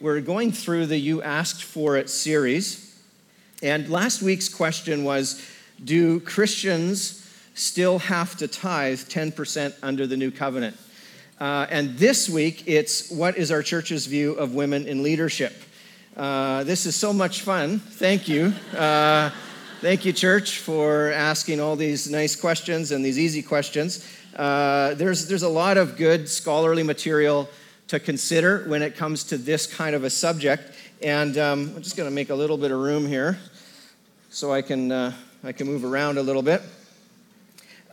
We're going through the You Asked For It series. And last week's question was Do Christians still have to tithe 10% under the new covenant? Uh, and this week, it's What is our church's view of women in leadership? Uh, this is so much fun. Thank you. Uh, thank you, church, for asking all these nice questions and these easy questions. Uh, there's, there's a lot of good scholarly material to consider when it comes to this kind of a subject. And um, I'm just going to make a little bit of room here so I can, uh, I can move around a little bit.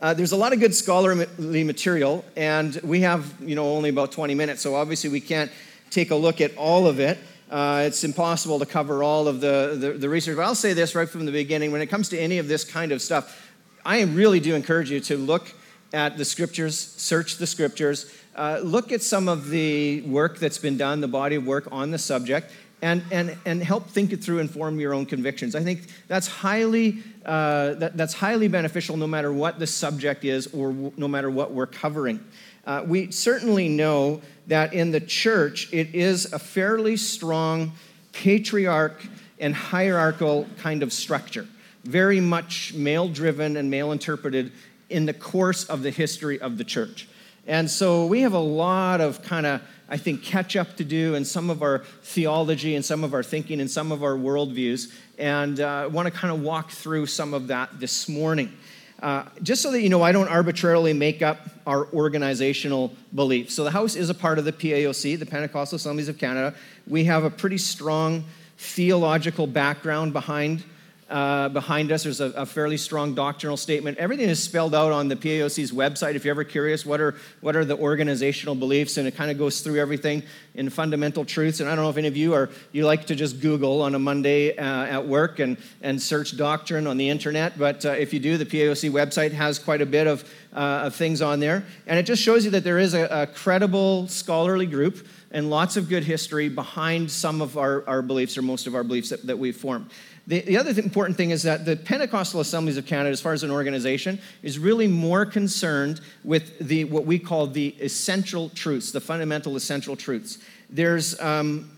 Uh, there's a lot of good scholarly material, and we have you know only about 20 minutes, so obviously we can't take a look at all of it. Uh, it's impossible to cover all of the, the, the research. But I'll say this right from the beginning: when it comes to any of this kind of stuff, I really do encourage you to look at the scriptures, search the scriptures, uh, look at some of the work that's been done, the body of work on the subject, and, and, and help think it through and form your own convictions. I think that's highly, uh, that, that's highly beneficial no matter what the subject is or w- no matter what we're covering. Uh, we certainly know that in the church, it is a fairly strong patriarch and hierarchical kind of structure, very much male driven and male interpreted in the course of the history of the church. And so we have a lot of kind of, I think, catch up to do in some of our theology and some of our thinking and some of our worldviews. And uh, I want to kind of walk through some of that this morning. Uh, just so that you know, I don't arbitrarily make up our organizational beliefs. So the House is a part of the PAOC, the Pentecostal Assemblies of Canada. We have a pretty strong theological background behind uh, behind us. There's a, a, fairly strong doctrinal statement. Everything is spelled out on the PAOC's website. If you're ever curious, what are, what are the organizational beliefs? And it kind of goes through everything in fundamental truths. And I don't know if any of you are, you like to just Google on a Monday uh, at work and, and search doctrine on the internet. But uh, if you do, the PAOC website has quite a bit of, uh, of things on there. And it just shows you that there is a, a credible scholarly group and lots of good history behind some of our, our beliefs or most of our beliefs that, that we've formed. The, the other th- important thing is that the Pentecostal Assemblies of Canada, as far as an organization, is really more concerned with the, what we call the essential truths, the fundamental essential truths. There's, um,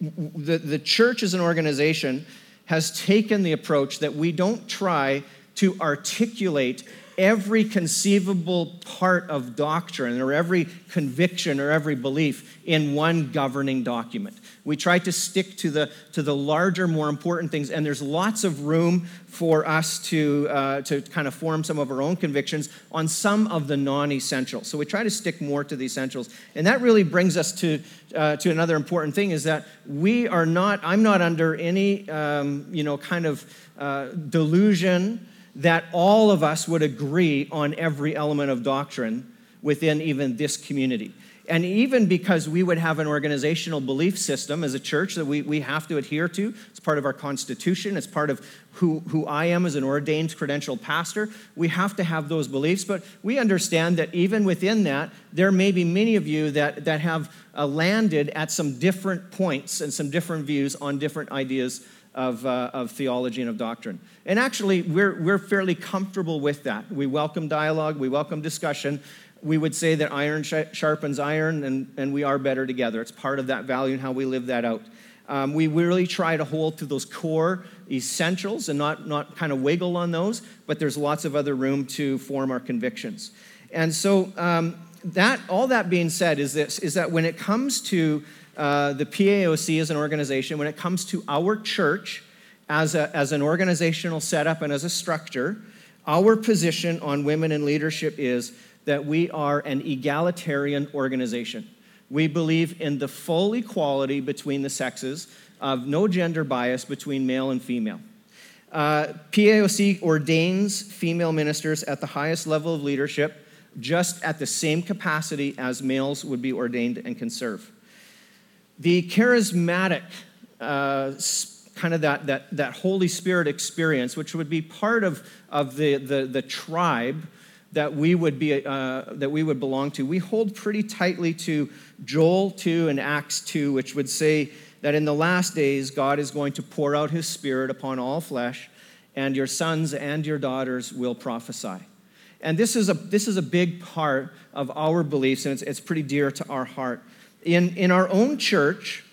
the, the church as an organization has taken the approach that we don't try to articulate every conceivable part of doctrine or every conviction or every belief in one governing document. We try to stick to the, to the larger, more important things, and there's lots of room for us to, uh, to kind of form some of our own convictions on some of the non essentials. So we try to stick more to the essentials. And that really brings us to, uh, to another important thing is that we are not, I'm not under any, um, you know, kind of uh, delusion that all of us would agree on every element of doctrine within even this community. And even because we would have an organizational belief system as a church that we, we have to adhere to, it's part of our constitution, it's part of who, who I am as an ordained credentialed pastor. We have to have those beliefs, but we understand that even within that, there may be many of you that, that have uh, landed at some different points and some different views on different ideas of, uh, of theology and of doctrine. And actually, we're, we're fairly comfortable with that. We welcome dialogue, we welcome discussion we would say that iron sharpens iron and, and we are better together. It's part of that value and how we live that out. Um, we really try to hold to those core essentials and not, not kind of wiggle on those, but there's lots of other room to form our convictions. And so, um, that, all that being said, is, this, is that when it comes to uh, the PAOC as an organization, when it comes to our church as, a, as an organizational setup and as a structure, our position on women in leadership is that we are an egalitarian organization. We believe in the full equality between the sexes, of no gender bias between male and female. Uh, PAOC ordains female ministers at the highest level of leadership, just at the same capacity as males would be ordained and can serve. The charismatic, uh, kind of that, that, that Holy Spirit experience, which would be part of, of the, the, the tribe that we would be uh, that we would belong to we hold pretty tightly to joel 2 and acts 2 which would say that in the last days god is going to pour out his spirit upon all flesh and your sons and your daughters will prophesy and this is a this is a big part of our beliefs and it's, it's pretty dear to our heart in in our own church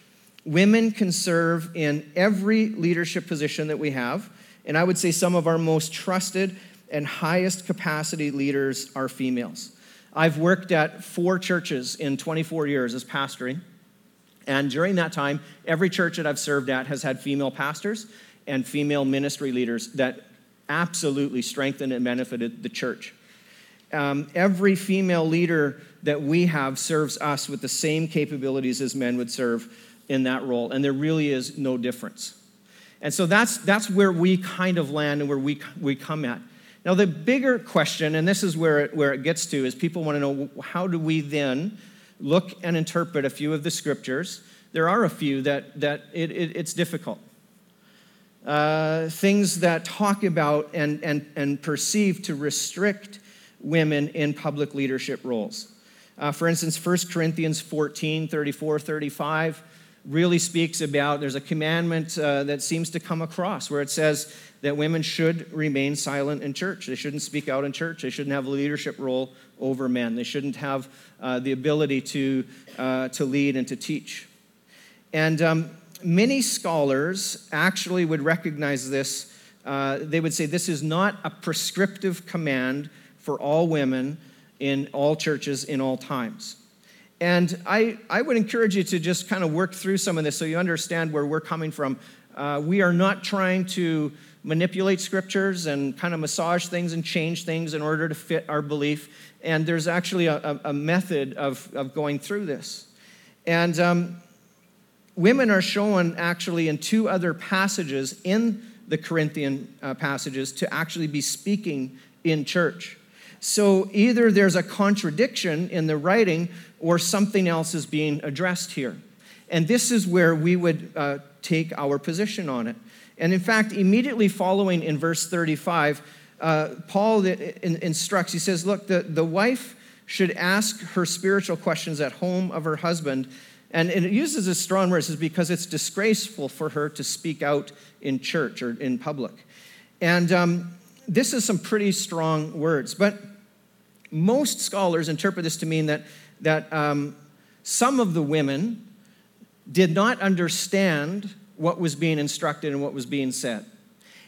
Women can serve in every leadership position that we have. And I would say some of our most trusted and highest capacity leaders are females. I've worked at four churches in 24 years as pastoring. And during that time, every church that I've served at has had female pastors and female ministry leaders that absolutely strengthened and benefited the church. Um, every female leader that we have serves us with the same capabilities as men would serve in that role, and there really is no difference. And so that's, that's where we kind of land and where we, we come at. Now, the bigger question, and this is where it, where it gets to, is people want to know how do we then look and interpret a few of the scriptures? There are a few that, that it, it, it's difficult. Uh, things that talk about and, and, and perceive to restrict women in public leadership roles. Uh, for instance, 1 Corinthians 14 34, 35 really speaks about there's a commandment uh, that seems to come across where it says that women should remain silent in church. They shouldn't speak out in church. They shouldn't have a leadership role over men. They shouldn't have uh, the ability to, uh, to lead and to teach. And um, many scholars actually would recognize this. Uh, they would say this is not a prescriptive command for all women in all churches in all times. And I, I would encourage you to just kind of work through some of this so you understand where we're coming from. Uh, we are not trying to manipulate scriptures and kind of massage things and change things in order to fit our belief. And there's actually a, a method of, of going through this. And um, women are shown actually in two other passages in the Corinthian uh, passages to actually be speaking in church. So either there's a contradiction in the writing or something else is being addressed here. And this is where we would uh, take our position on it. And in fact, immediately following in verse 35, uh, Paul instructs, he says, Look, the, the wife should ask her spiritual questions at home of her husband. And it uses a strong word, it says, because it's disgraceful for her to speak out in church or in public. And um, this is some pretty strong words. But most scholars interpret this to mean that, that um, some of the women did not understand what was being instructed and what was being said.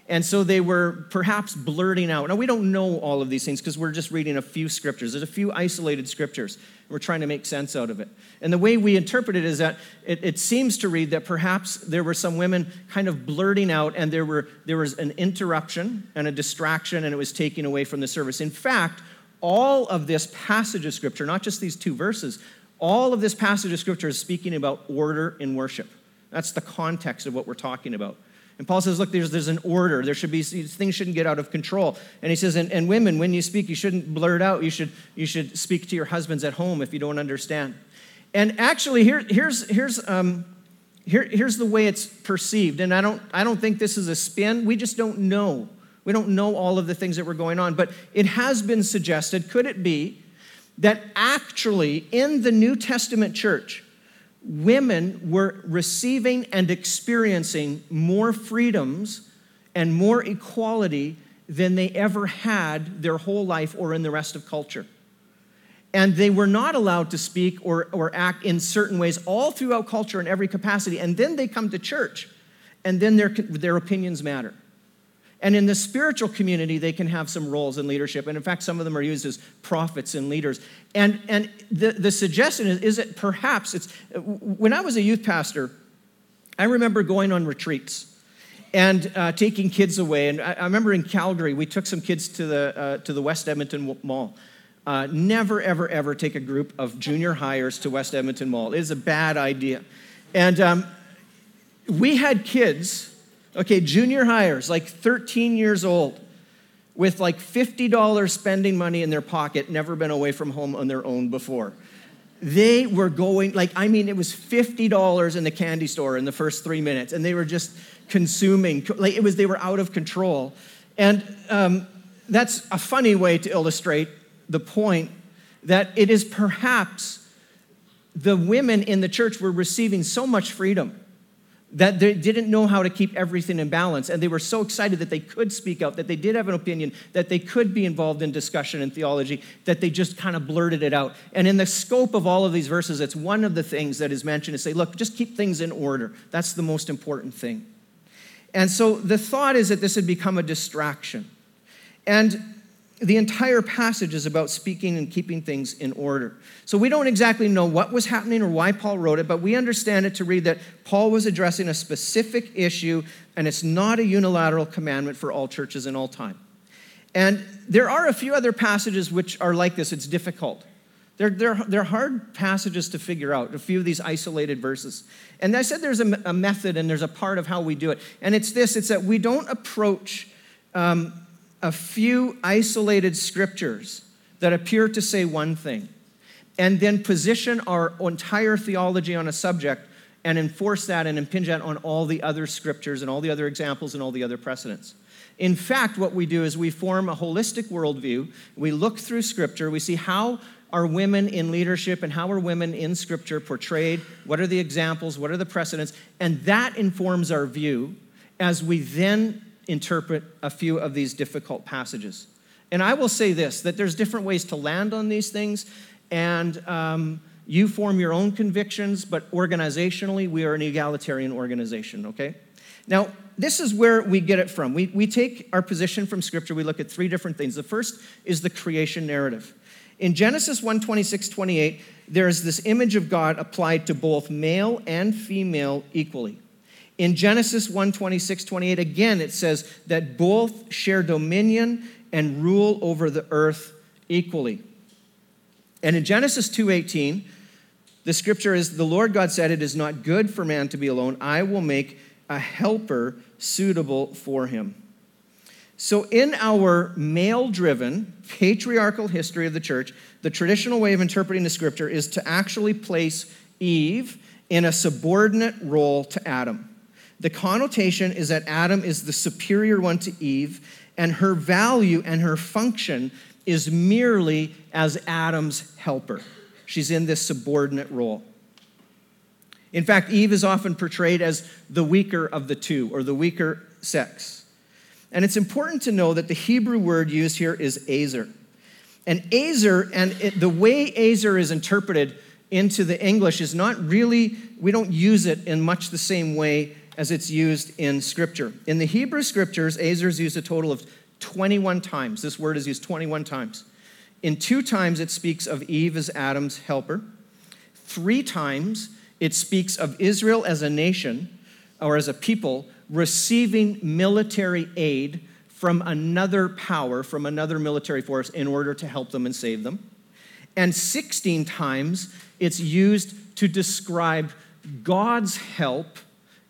And so they were perhaps blurting out. Now, we don't know all of these things because we're just reading a few scriptures. There's a few isolated scriptures. And we're trying to make sense out of it. And the way we interpret it is that it, it, seems to read that perhaps there were some women kind of blurting out and there, were, there was an interruption and a distraction and it was taking away from the service. In fact, all of this passage of scripture, not just these two verses, all of this passage of scripture is speaking about order in worship. That's the context of what we're talking about. And Paul says, look, there's, there's an order. There should be, things shouldn't get out of control. And he says, and, and women, when you speak, you shouldn't blurt out. You should, you should speak to your husbands at home if you don't understand. And actually, here, here's, here's, um, here, here's the way it's perceived. And I don't, I don't think this is a spin. We just don't know. We don't know all of the things that were going on. But it has been suggested, could it be, that actually in the New Testament church, women were receiving and experiencing more freedoms and more equality than they ever had their whole life or in the rest of culture. And they were not allowed to speak or, or act in certain ways all throughout culture in every capacity. And then they come to church, and then their, their opinions matter. And in the spiritual community, they can have some roles in leadership. And in fact, some of them are used as prophets and leaders. And, and the, the suggestion is, is that perhaps it's, when I was a youth pastor, I remember going on retreats and uh, taking kids away. And I, I, remember in Calgary, we took some kids to the, uh, to the West Edmonton Mall. Uh, never, ever, ever take a group of junior hires to West Edmonton Mall. It is a bad idea. And um, we had kids Okay, junior hires, like 13 years old, with like $50 spending money in their pocket, never been away from home on their own before. They were going, like, I mean, it was $50 in the candy store in the first three minutes, and they were just consuming, like, it was, they were out of control. And um, that's a funny way to illustrate the point that it is perhaps the women in the church were receiving so much freedom that they didn't know how to keep everything in balance. And they were so excited that they could speak out, that they did have an opinion, that they could be involved in discussion and theology, that they just kind of blurted it out. And in the scope of all of these verses, it's one of the things that is mentioned to say, look, just keep things in order. That's the most important thing. And so the thought is that this had become a distraction. And the entire passage is about speaking and keeping things in order. So we don't exactly know what was happening or why Paul wrote it, but we understand it to read that Paul was addressing a specific issue, and it's not a unilateral commandment for all churches in all time. And there are a few other passages which are like this. It's difficult. They're, they're, they're hard passages to figure out, a few of these isolated verses. And I said there's a, a method and there's a part of how we do it. And it's this it's that we don't approach um, a few isolated scriptures that appear to say one thing and then position our entire theology on a subject and enforce that and impinge that on all the other scriptures and all the other examples and all the other precedents. In fact, what we do is we form a holistic worldview. We look through scripture, we see how are women in leadership and how are women in scripture portrayed, what are the examples, what are the precedents, and that informs our view as we then interpret a few of these difficult passages. And I will say this that there's different ways to land on these things, and um, you form your own convictions, but organizationally, we are an egalitarian organization, okay? Now, this is where we get it from. We, we take our position from Scripture, we look at three different things. The first is the creation narrative. In Genesis 1 26, 28, there is this image of God applied to both male and female equally. In Genesis 1 26, 28, again, it says that both share dominion and rule over the earth equally. And in Genesis 2 18, the scripture is the Lord God said, It is not good for man to be alone. I will make a helper suitable for him. So, in our male driven, patriarchal history of the church, the traditional way of interpreting the scripture is to actually place Eve in a subordinate role to Adam. The connotation is that Adam is the superior one to Eve, and her value and her function is merely as Adam's helper. She's in this subordinate role. In fact, Eve is often portrayed as the weaker of the two, or the weaker sex. And it's important to know that the Hebrew word used here is ezer. And ezer, and it, the way ezer is interpreted into the English is not really, we don't use it in much the same way as it's used in Scripture. In the Hebrew Scriptures, Ezer is used a total of 21 times. This word is used 21 times. In two times, it speaks of Eve as Adam's helper. Three times, it speaks of Israel as a nation or as a people receiving military aid from another power, from another military force, in order to help them and save them. And 16 times, it's used to describe God's help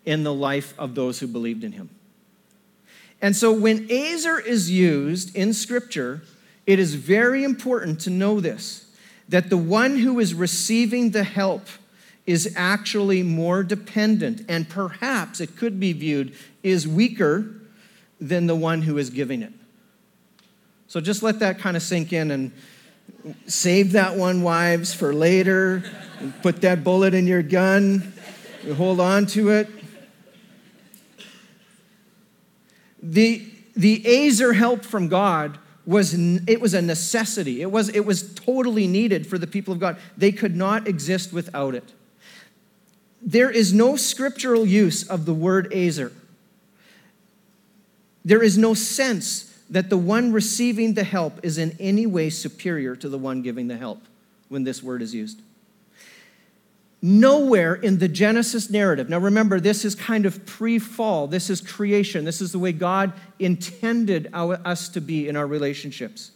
in the life of those who believed in him. And so when Ezer is used in Scripture, it is very important to know this that the one who is receiving the help is actually more dependent, and perhaps it could be viewed is weaker than the one who is giving it. So just let that kind of sink in and save that one, wives, for later. Put that bullet in your gun. Hold on to it. The, the Ezer help from God was it was a necessity. It was, it was totally needed for the people of God. They could not exist without it. There is no scriptural use of the word Ezer. There is no sense that the one receiving the help is in any way superior to the one giving the help when this word is used. Nowhere in the Genesis narrative, now remember, this is kind of pre fall, this is creation, this is the way God intended us to be in our relationships.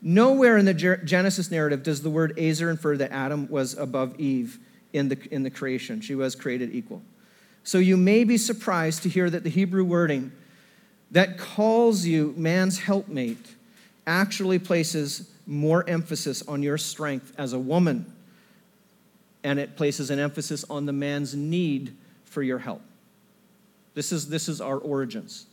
Nowhere in the Genesis narrative does the word Ezer infer that Adam was above Eve in the, in the creation. She was created equal. So you may be surprised to hear that the Hebrew wording that calls you man's helpmate actually places more emphasis on your strength as a woman and it places an emphasis on the man's need for your help. This is, this is our origins.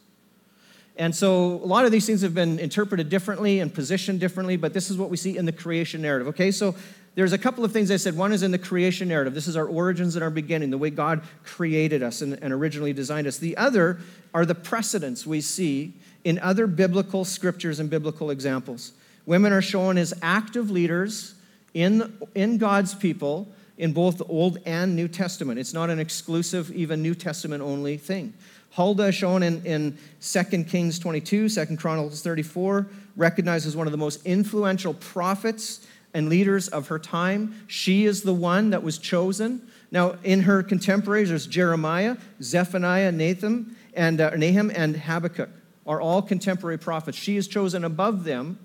And so a lot of these things have been interpreted differently and positioned differently, but this is what we see in the creation narrative. Okay, so there's a couple of things I said. One is in the creation narrative. This is our origins and our beginning, the way God created us and, and originally designed us. The other are the precedents we see in other biblical scriptures and biblical examples. Women are shown as active leaders in, in God's people in both the Old and New Testament. It's not an exclusive, even New Testament only thing. Huldah, shown in, in 2 Kings 22, 2 Chronicles 34, recognized as one of the most influential prophets and leaders of her time. She is the one that was chosen. Now, in her contemporaries, there's Jeremiah, Zephaniah, Nathan, and uh, Nahum, and Habakkuk are all contemporary prophets. She is chosen above them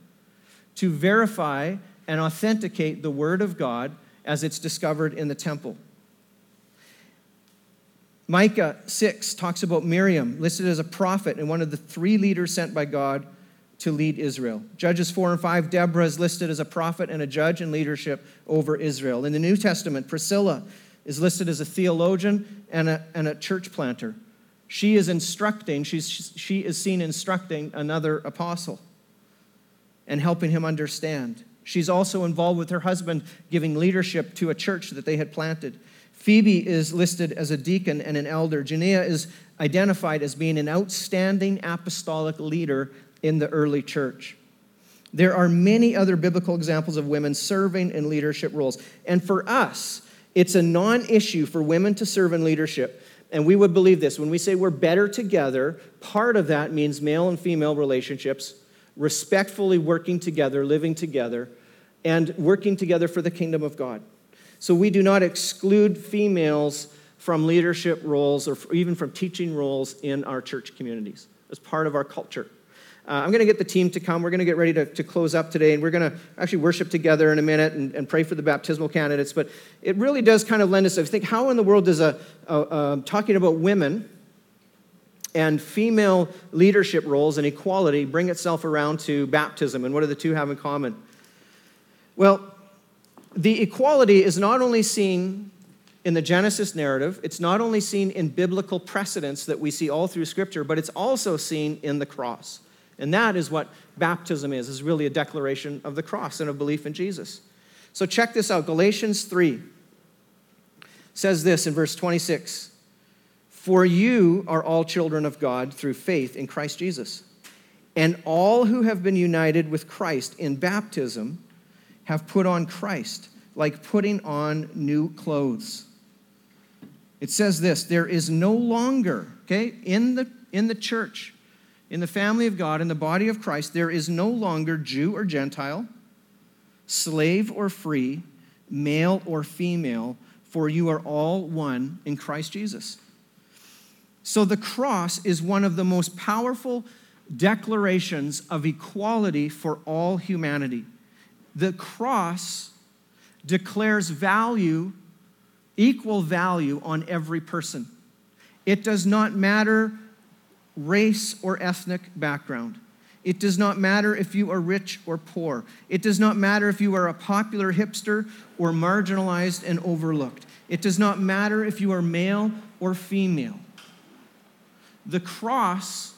to verify and authenticate the Word of God as it's discovered in the temple. Micah 6 talks about Miriam, listed as a prophet and one of the three leaders sent by God to lead Israel. Judges 4 and 5, Deborah is listed as a prophet and a judge in leadership over Israel. In the New Testament, Priscilla is listed as a theologian and a, and a church planter. She is instructing, she's, she is seen instructing another apostle and helping him understand. She's also involved with her husband, giving leadership to a church that they had planted. Phoebe is listed as a deacon and an elder. Junia is identified as being an outstanding apostolic leader in the early church. There are many other biblical examples of women serving in leadership roles. And for us, it's a non issue for women to serve in leadership. And we would believe this when we say we're better together, part of that means male and female relationships respectfully working together, living together, and working together for the kingdom of God. So we do not exclude females from leadership roles or even from teaching roles in our church communities as part of our culture. Uh, I'm going to get the team to come. We're going to get ready to, to close up today, and we're going to actually worship together in a minute and, and pray for the baptismal candidates. But it really does kind of lend us to think how in the world does a, a, a talking about women and female leadership roles and equality bring itself around to baptism. And what do the two have in common? Well, the equality is not only seen in the Genesis narrative, it's not only seen in biblical precedents that we see all through Scripture, but it's also seen in the cross. And that is what baptism is, is really a declaration of the cross and of belief in Jesus. So check this out. Galatians 3 says this in verse 26 for you are all children of God through faith in Christ Jesus. And all who have been united with Christ in baptism have put on Christ, like putting on new clothes. It says this there is no longer, okay, in the, in the church, in the family of God, in the body of Christ, there is no longer Jew or Gentile, slave or free, male or female, for you are all one in Christ Jesus. So the cross is one of the most powerful declarations of equality for all humanity. The cross declares value, equal value on every person. It does not matter race or ethnic background. It does not matter if you are rich or poor. It does not matter if you are a popular hipster or marginalized and overlooked. It does not matter if you are male or female. The cross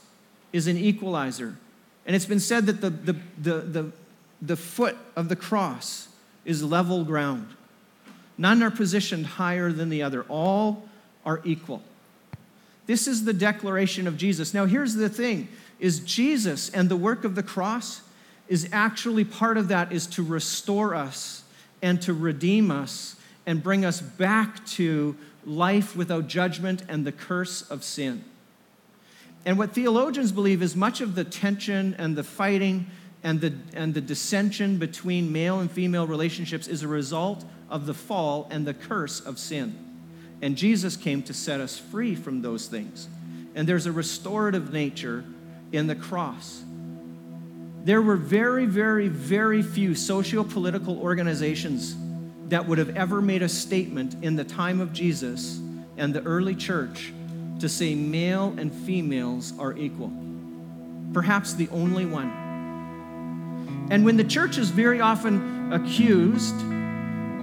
is an equalizer. And it's been said that the, the, the, the, the foot of the cross is level ground. None are positioned higher than the other, all are equal. This is the declaration of Jesus. Now, here's the thing is Jesus and the work of the cross is actually part of that is to restore us and to redeem us and bring us back to life without judgment and the curse of sin. And what theologians believe is much of the tension and the fighting and the, and the dissension between male and female relationships is a result of the fall and the curse of sin. And Jesus came to set us free from those things. And there's a restorative nature in the cross. There were very, very, very few socio political organizations that would have ever made a statement in the time of Jesus and the early church to say male and females are equal. Perhaps the only one. And when the church is very often accused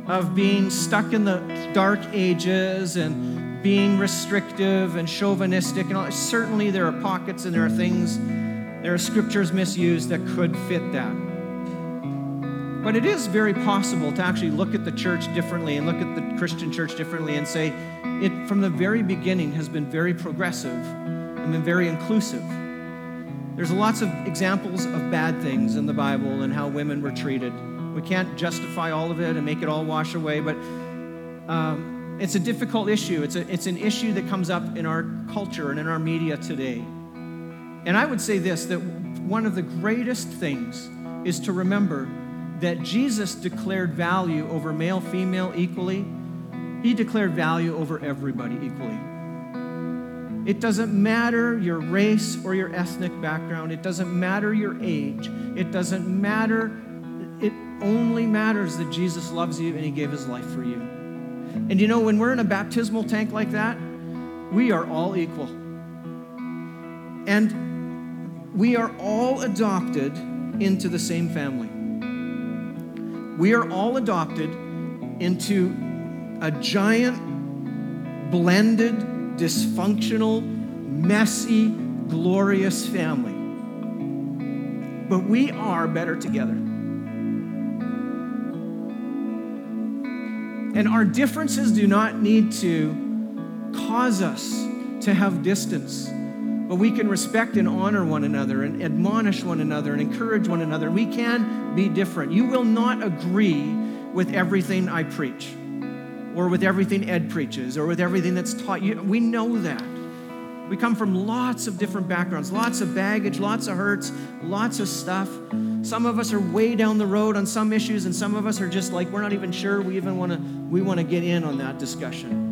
of being stuck in the dark ages and being restrictive and chauvinistic and all, certainly there are pockets and there are things, there are scriptures misused that could fit that. But it is very possible to actually look at the church differently and look at the Christian church differently and say it from the very beginning has been very progressive and been very inclusive. There's lots of examples of bad things in the Bible and how women were treated. We can't justify all of it and make it all wash away, but um, it's a difficult issue. It's, a, it's an issue that comes up in our culture and in our media today. And I would say this that one of the greatest things is to remember that Jesus declared value over male, female equally. He declared value over everybody equally. It doesn't matter your race or your ethnic background. It doesn't matter your age. It doesn't matter. It only matters that Jesus loves you and he gave his life for you. And you know, when we're in a baptismal tank like that, we are all equal. And we are all adopted into the same family. We are all adopted into a giant, blended, dysfunctional, messy, glorious family. But we are better together. And our differences do not need to cause us to have distance, but we can respect and honor one another and admonish one another and encourage one another. We can be different. You will not agree with everything I preach or with everything Ed preaches or with everything that's taught you. We know that. We come from lots of different backgrounds, lots of baggage, lots of hurts, lots of stuff. Some of us are way down the road on some issues, and some of us are just like we're not even sure we even want to we want to get in on that discussion.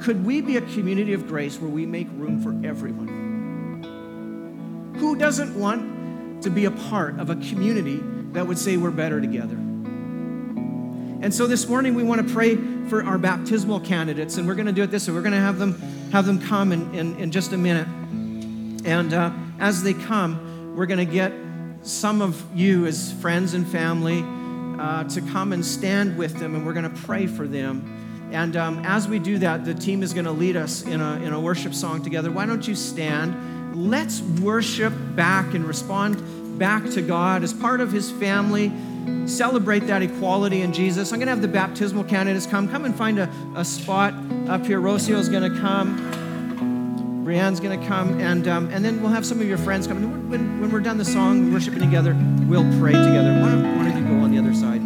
Could we be a community of grace where we make room for everyone? Who doesn't want to be a part of a community that would say we're better together? And so this morning we want to pray for our baptismal candidates, and we're going to do it this way. We're going to have them have them come in, in, in just a minute. And uh, as they come, we're going to get some of you as friends and family uh, to come and stand with them, and we're going to pray for them. And um, as we do that, the team is going to lead us in a, in a worship song together. Why don't you stand? Let's worship back and respond back to God as part of His family celebrate that equality in Jesus. I'm going to have the baptismal candidates come. Come and find a, a spot up here. Rocio is going to come. Brianne's going to come. And, um, and then we'll have some of your friends come. And when, when we're done the song, worshiping together, we'll pray together. Why don't, why don't you go on the other side?